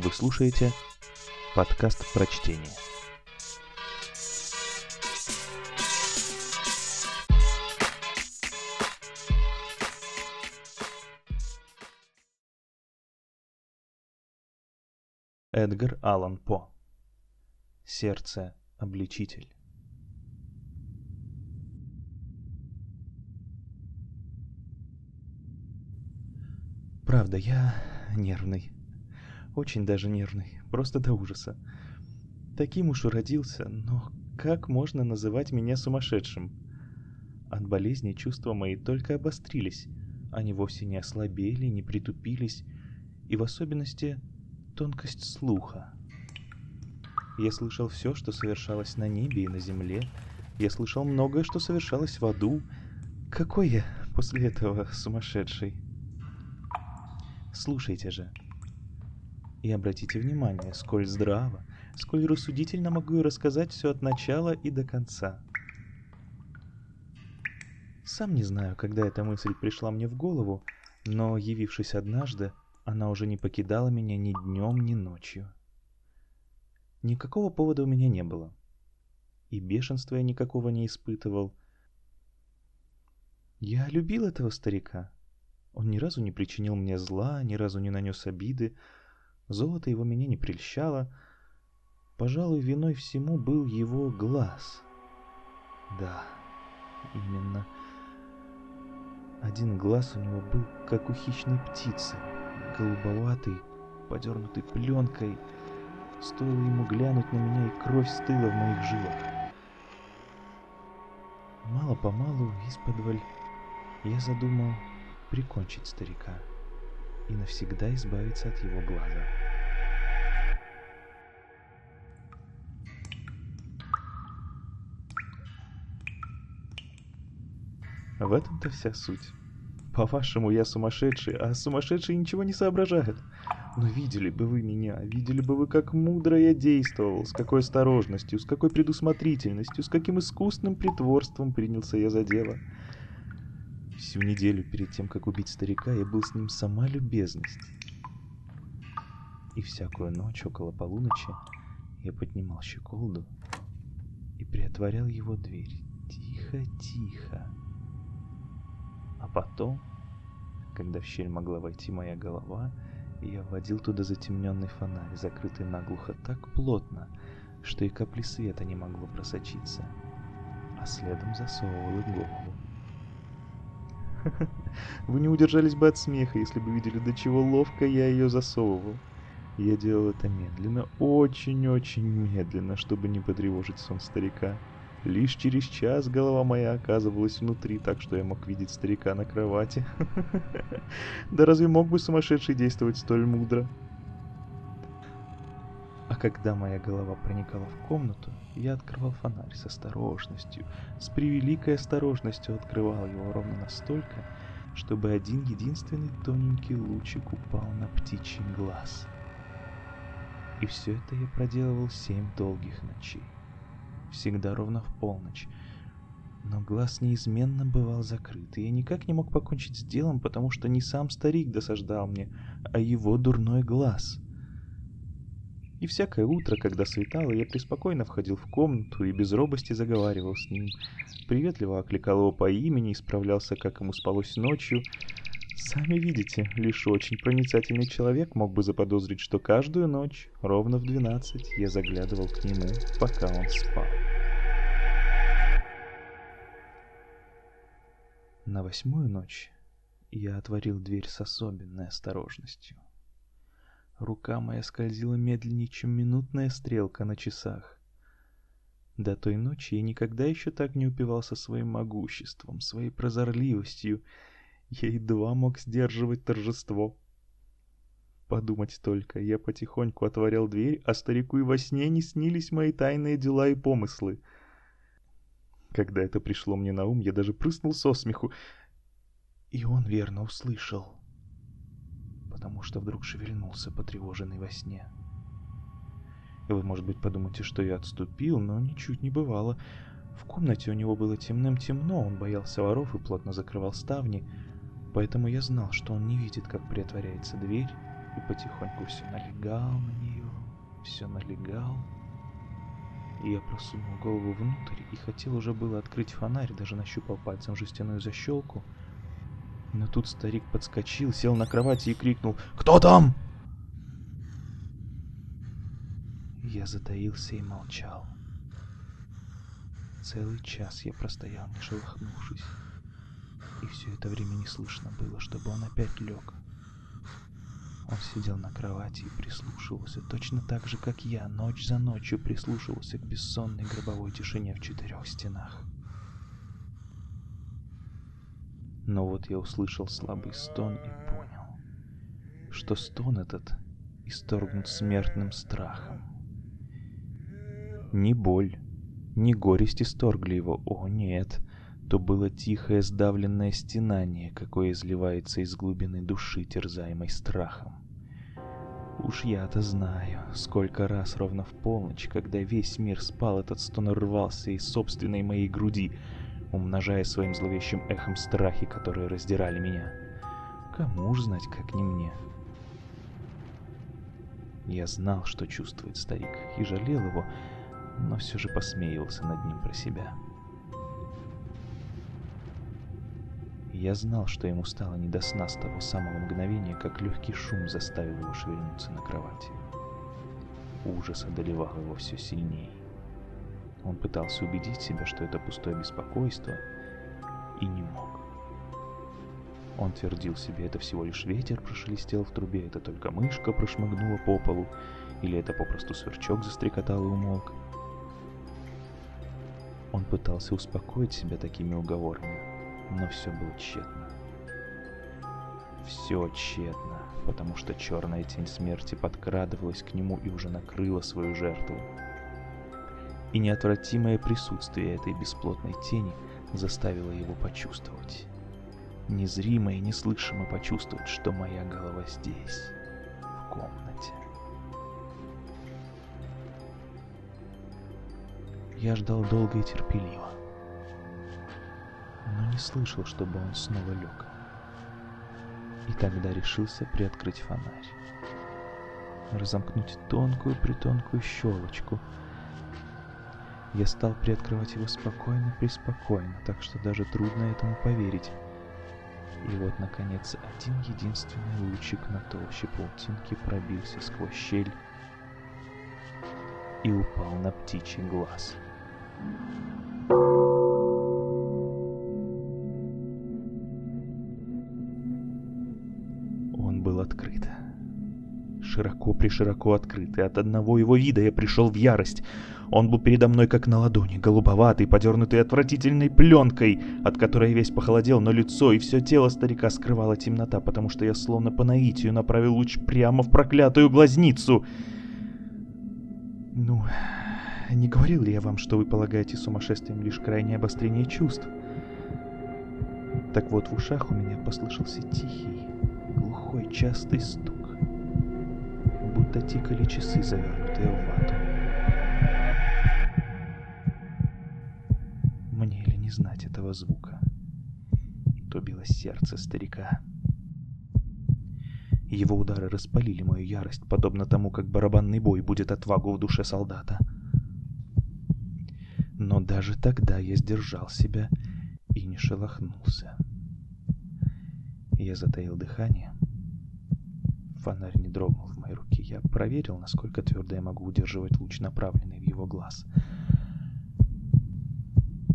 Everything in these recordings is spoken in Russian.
Вы слушаете подкаст прочтения. Эдгар Аллан По. Сердце обличитель. Правда, я нервный. Очень даже нервный. Просто до ужаса. Таким уж уродился, но как можно называть меня сумасшедшим? От болезни чувства мои только обострились. Они вовсе не ослабели, не притупились. И в особенности тонкость слуха. Я слышал все, что совершалось на небе и на земле. Я слышал многое, что совершалось в аду. Какой я после этого сумасшедший? Слушайте же. И обратите внимание, сколь здраво, сколь рассудительно могу я рассказать все от начала и до конца. Сам не знаю, когда эта мысль пришла мне в голову, но, явившись однажды, она уже не покидала меня ни днем, ни ночью. Никакого повода у меня не было. И бешенства я никакого не испытывал. Я любил этого старика. Он ни разу не причинил мне зла, ни разу не нанес обиды. Золото его меня не прельщало. Пожалуй, виной всему был его глаз. Да, именно. Один глаз у него был, как у хищной птицы, голубоватый, подернутый пленкой. Стоило ему глянуть на меня, и кровь стыла в моих жилах. Мало-помалу, из-под я задумал прикончить старика и навсегда избавиться от его глаза. В этом-то вся суть. По-вашему, я сумасшедший, а сумасшедший ничего не соображает. Но видели бы вы меня, видели бы вы, как мудро я действовал, с какой осторожностью, с какой предусмотрительностью, с каким искусным притворством принялся я за дело. Всю неделю перед тем, как убить старика, я был с ним сама любезность. И всякую ночь около полуночи я поднимал щеколду и приотворял его дверь тихо-тихо. А потом, когда в щель могла войти моя голова, я вводил туда затемненный фонарь, закрытый наглухо так плотно, что и капли света не могло просочиться, а следом засовывал и голову. Вы не удержались бы от смеха, если бы видели, до чего ловко я ее засовывал. Я делал это медленно, очень-очень медленно, чтобы не потревожить сон старика. Лишь через час голова моя оказывалась внутри, так что я мог видеть старика на кровати. Да разве мог бы сумасшедший действовать столь мудро? Когда моя голова проникала в комнату, я открывал фонарь с осторожностью, с превеликой осторожностью открывал его ровно настолько, чтобы один единственный тоненький лучик упал на птичий глаз. И все это я проделывал семь долгих ночей. Всегда ровно в полночь. Но глаз неизменно бывал закрыт, и я никак не мог покончить с делом, потому что не сам старик досаждал мне, а его дурной глаз — и всякое утро, когда светало, я преспокойно входил в комнату и без робости заговаривал с ним. Приветливо окликал его по имени, исправлялся, как ему спалось ночью. Сами видите, лишь очень проницательный человек мог бы заподозрить, что каждую ночь, ровно в двенадцать, я заглядывал к нему, пока он спал. На восьмую ночь я отворил дверь с особенной осторожностью. Рука моя скользила медленнее, чем минутная стрелка на часах. До той ночи я никогда еще так не упивался своим могуществом, своей прозорливостью. Я едва мог сдерживать торжество. Подумать только, я потихоньку отворял дверь, а старику и во сне не снились мои тайные дела и помыслы. Когда это пришло мне на ум, я даже прыснул со смеху, и он верно услышал потому что вдруг шевельнулся, потревоженный во сне. И вы, может быть, подумаете, что я отступил, но ничуть не бывало. В комнате у него было темным-темно, он боялся воров и плотно закрывал ставни, поэтому я знал, что он не видит, как приотворяется дверь, и потихоньку все налегал на нее, все налегал. И я просунул голову внутрь и хотел уже было открыть фонарь, даже нащупал пальцем жестяную защелку. Но тут старик подскочил, сел на кровати и крикнул «Кто там?» Я затаился и молчал. Целый час я простоял, не шелохнувшись. И все это время не слышно было, чтобы он опять лег. Он сидел на кровати и прислушивался, точно так же, как я, ночь за ночью прислушивался к бессонной гробовой тишине в четырех стенах. Но вот я услышал слабый стон и понял, что стон этот исторгнут смертным страхом. Не боль, не горесть исторгли его, о нет, то было тихое сдавленное стенание, какое изливается из глубины души, терзаемой страхом. Уж я-то знаю, сколько раз ровно в полночь, когда весь мир спал, этот стон рвался из собственной моей груди, умножая своим зловещим эхом страхи, которые раздирали меня. Кому уж знать, как не мне. Я знал, что чувствует старик, и жалел его, но все же посмеивался над ним про себя. — Я знал, что ему стало не до сна с того самого мгновения, как легкий шум заставил его шевельнуться на кровати. Ужас одолевал его все сильнее. Он пытался убедить себя, что это пустое беспокойство, и не мог. Он твердил себе, это всего лишь ветер прошелестел в трубе, это только мышка прошмыгнула по полу, или это попросту сверчок застрекотал и умолк. Он пытался успокоить себя такими уговорами, но все было тщетно. Все тщетно, потому что черная тень смерти подкрадывалась к нему и уже накрыла свою жертву. И неотвратимое присутствие этой бесплотной тени заставило его почувствовать. Незримо и неслышимо почувствовать, что моя голова здесь, в комнате. Я ждал долго и терпеливо но не слышал, чтобы он снова лег. И тогда решился приоткрыть фонарь. Разомкнуть тонкую-притонкую щелочку. Я стал приоткрывать его спокойно-преспокойно, так что даже трудно этому поверить. И вот, наконец, один единственный лучик на толще паутинки пробился сквозь щель и упал на птичий глаз. Широко-пришироко открытый. От одного его вида я пришел в ярость. Он был передо мной как на ладони, голубоватый, подернутый отвратительной пленкой, от которой весь похолодел, но лицо и все тело старика скрывала темнота, потому что я словно по наитию направил луч прямо в проклятую глазницу. Ну, не говорил ли я вам, что вы полагаете сумасшествием лишь крайнее обострение чувств? Так вот, в ушах у меня послышался тихий, глухой, частый стук будто тикали часы, завернутые в вату. Мне ли не знать этого звука? То билось сердце старика. Его удары распалили мою ярость, подобно тому, как барабанный бой будет отвагу в душе солдата. Но даже тогда я сдержал себя и не шелохнулся. Я затаил дыхание. Фонарь не дрогнул в моей руке. Я проверил, насколько твердо я могу удерживать луч, направленный в его глаз.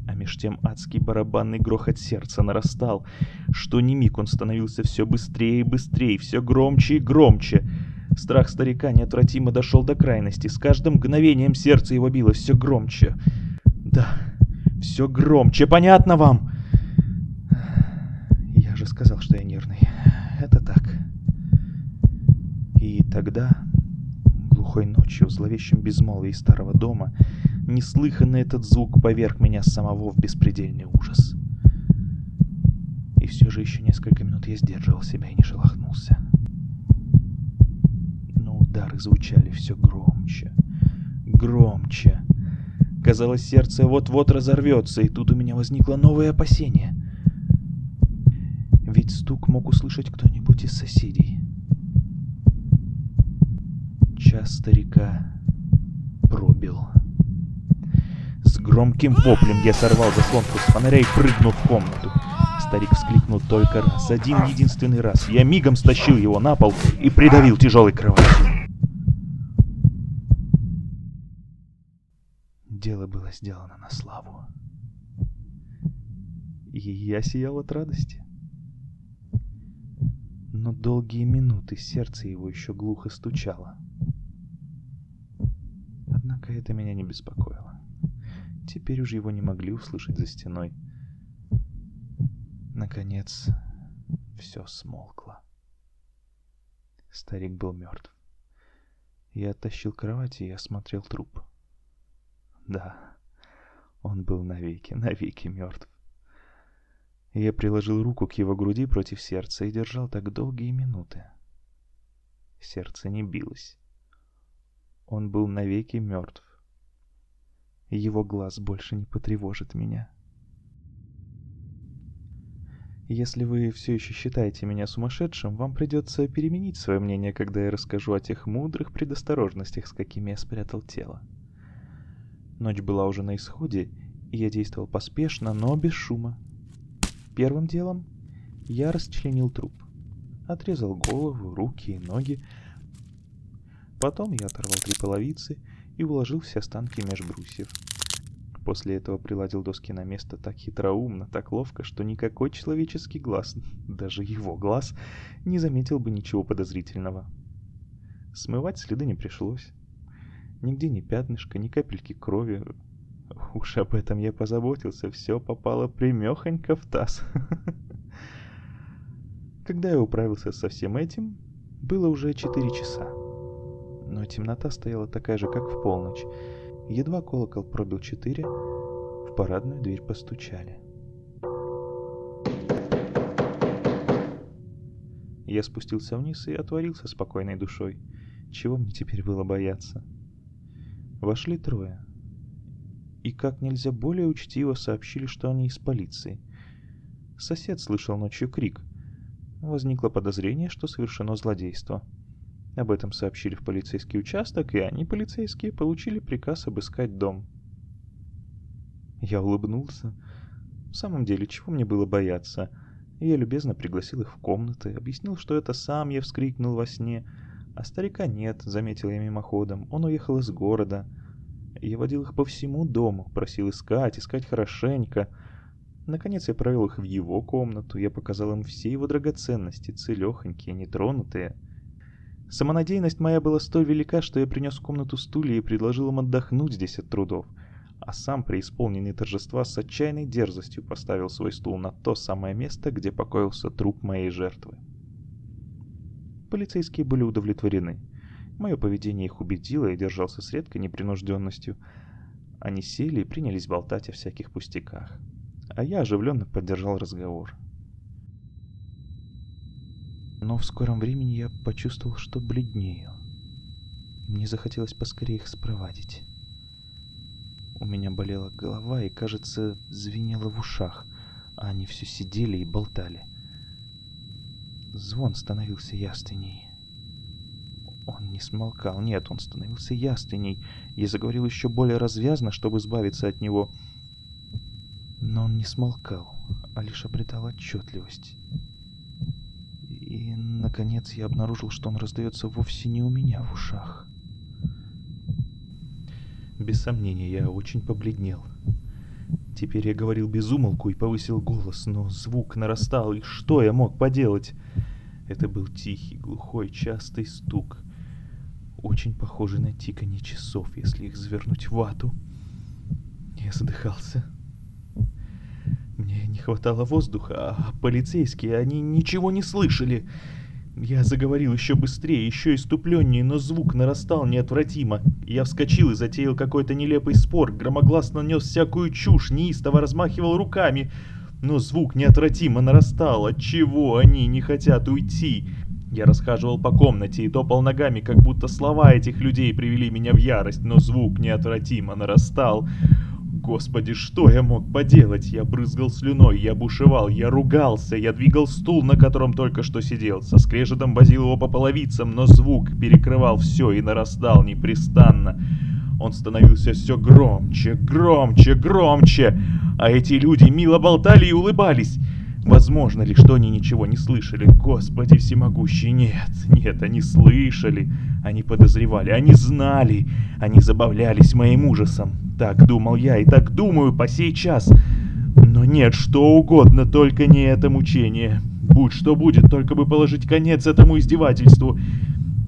А меж тем адский барабанный грохот сердца нарастал. Что ни миг он становился все быстрее и быстрее, все громче и громче. Страх старика неотвратимо дошел до крайности. С каждым мгновением сердце его билось все громче. Да, все громче, понятно вам? Я же сказал, что я нервный. Это так. И тогда, глухой ночью в зловещем безмолвии старого дома, неслыханный этот звук поверг меня самого в беспредельный ужас. И все же еще несколько минут я сдерживал себя и не шелохнулся. Но удары звучали все громче, громче. Казалось, сердце вот-вот разорвется, и тут у меня возникло новое опасение. Ведь стук мог услышать кто-нибудь из соседей. Час старика пробил. С громким воплем я сорвал заслонку с фонаря и прыгнул в комнату. Старик вскликнул только раз, один единственный раз. Я мигом стащил его на пол и придавил тяжелой кроватью. Дело было сделано на славу. И я сиял от радости. Но долгие минуты сердце его еще глухо стучало. Однако это меня не беспокоило. Теперь уж его не могли услышать за стеной. Наконец, все смолкло. Старик был мертв. Я оттащил кровать и осмотрел труп. Да, он был навеки, навеки мертв. Я приложил руку к его груди против сердца и держал так долгие минуты. Сердце не билось. Он был навеки мертв. Его глаз больше не потревожит меня. Если вы все еще считаете меня сумасшедшим, вам придется переменить свое мнение, когда я расскажу о тех мудрых предосторожностях, с какими я спрятал тело. Ночь была уже на исходе, и я действовал поспешно, но без шума. Первым делом я расчленил труп. Отрезал голову, руки и ноги. Потом я оторвал три половицы и уложил все останки меж брусьев. После этого приладил доски на место так хитроумно, так ловко, что никакой человеческий глаз, даже его глаз, не заметил бы ничего подозрительного. Смывать следы не пришлось. Нигде ни пятнышка, ни капельки крови. Уж об этом я позаботился, все попало примехонько в таз. Когда я управился со всем этим, было уже 4 часа. Но темнота стояла такая же, как в полночь. Едва колокол пробил четыре, в парадную дверь постучали. Я спустился вниз и отворился спокойной душой. Чего мне теперь было бояться? Вошли трое. И как нельзя более учтиво сообщили, что они из полиции. Сосед слышал ночью крик. Возникло подозрение, что совершено злодейство. Об этом сообщили в полицейский участок, и они, полицейские, получили приказ обыскать дом. Я улыбнулся. В самом деле, чего мне было бояться? Я любезно пригласил их в комнаты, объяснил, что это сам я вскрикнул во сне — а старика нет, заметил я мимоходом. Он уехал из города. Я водил их по всему дому, просил искать, искать хорошенько. Наконец я провел их в его комнату, я показал им все его драгоценности, целехонькие, нетронутые. Самонадеянность моя была столь велика, что я принес в комнату стулья и предложил им отдохнуть здесь от трудов, а сам, преисполненный торжества, с отчаянной дерзостью поставил свой стул на то самое место, где покоился труп моей жертвы. Полицейские были удовлетворены. Мое поведение их убедило и держался с редкой непринужденностью. Они сели и принялись болтать о всяких пустяках. А я оживленно поддержал разговор. Но в скором времени я почувствовал, что бледнею. Мне захотелось поскорее их спровадить. У меня болела голова и, кажется, звенело в ушах, а они все сидели и болтали. Звон становился яственней. Он не смолкал, нет, он становился яственней. Я заговорил еще более развязно, чтобы избавиться от него. Но он не смолкал, а лишь обретал отчетливость. И, наконец, я обнаружил, что он раздается вовсе не у меня в ушах. Без сомнения, я очень побледнел. Теперь я говорил без умолку и повысил голос, но звук нарастал, и что я мог поделать? Это был тихий, глухой, частый стук, очень похожий на тиканье часов, если их завернуть в вату. Я задыхался. Мне не хватало воздуха, а полицейские, они ничего не слышали. Я заговорил еще быстрее, еще иступленнее, но звук нарастал неотвратимо. Я вскочил и затеял какой-то нелепый спор, громогласно нес всякую чушь, неистово размахивал руками. Но звук неотвратимо нарастал, отчего они не хотят уйти. Я расхаживал по комнате и топал ногами, как будто слова этих людей привели меня в ярость, но звук неотвратимо нарастал. Господи, что я мог поделать? Я брызгал слюной, я бушевал, я ругался, я двигал стул, на котором только что сидел. Со скрежетом возил его по половицам, но звук перекрывал все и нарастал непрестанно. Он становился все громче, громче, громче, а эти люди мило болтали и улыбались. Возможно ли, что они ничего не слышали? Господи всемогущий, нет, нет, они слышали, они подозревали, они знали, они забавлялись моим ужасом. Так думал я и так думаю по сей час. Но нет, что угодно, только не это мучение. Будь что будет, только бы положить конец этому издевательству.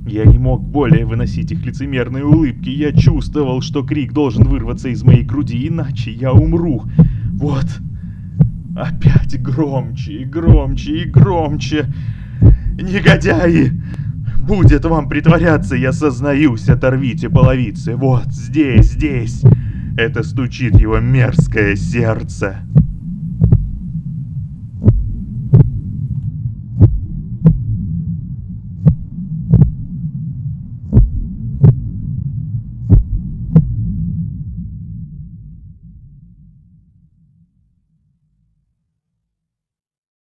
Я не мог более выносить их лицемерные улыбки. Я чувствовал, что крик должен вырваться из моей груди, иначе я умру. Вот. Опять громче и громче и громче. Негодяи! Будет вам притворяться, я сознаюсь, оторвите половицы. Вот здесь, здесь. Это стучит его мерзкое сердце.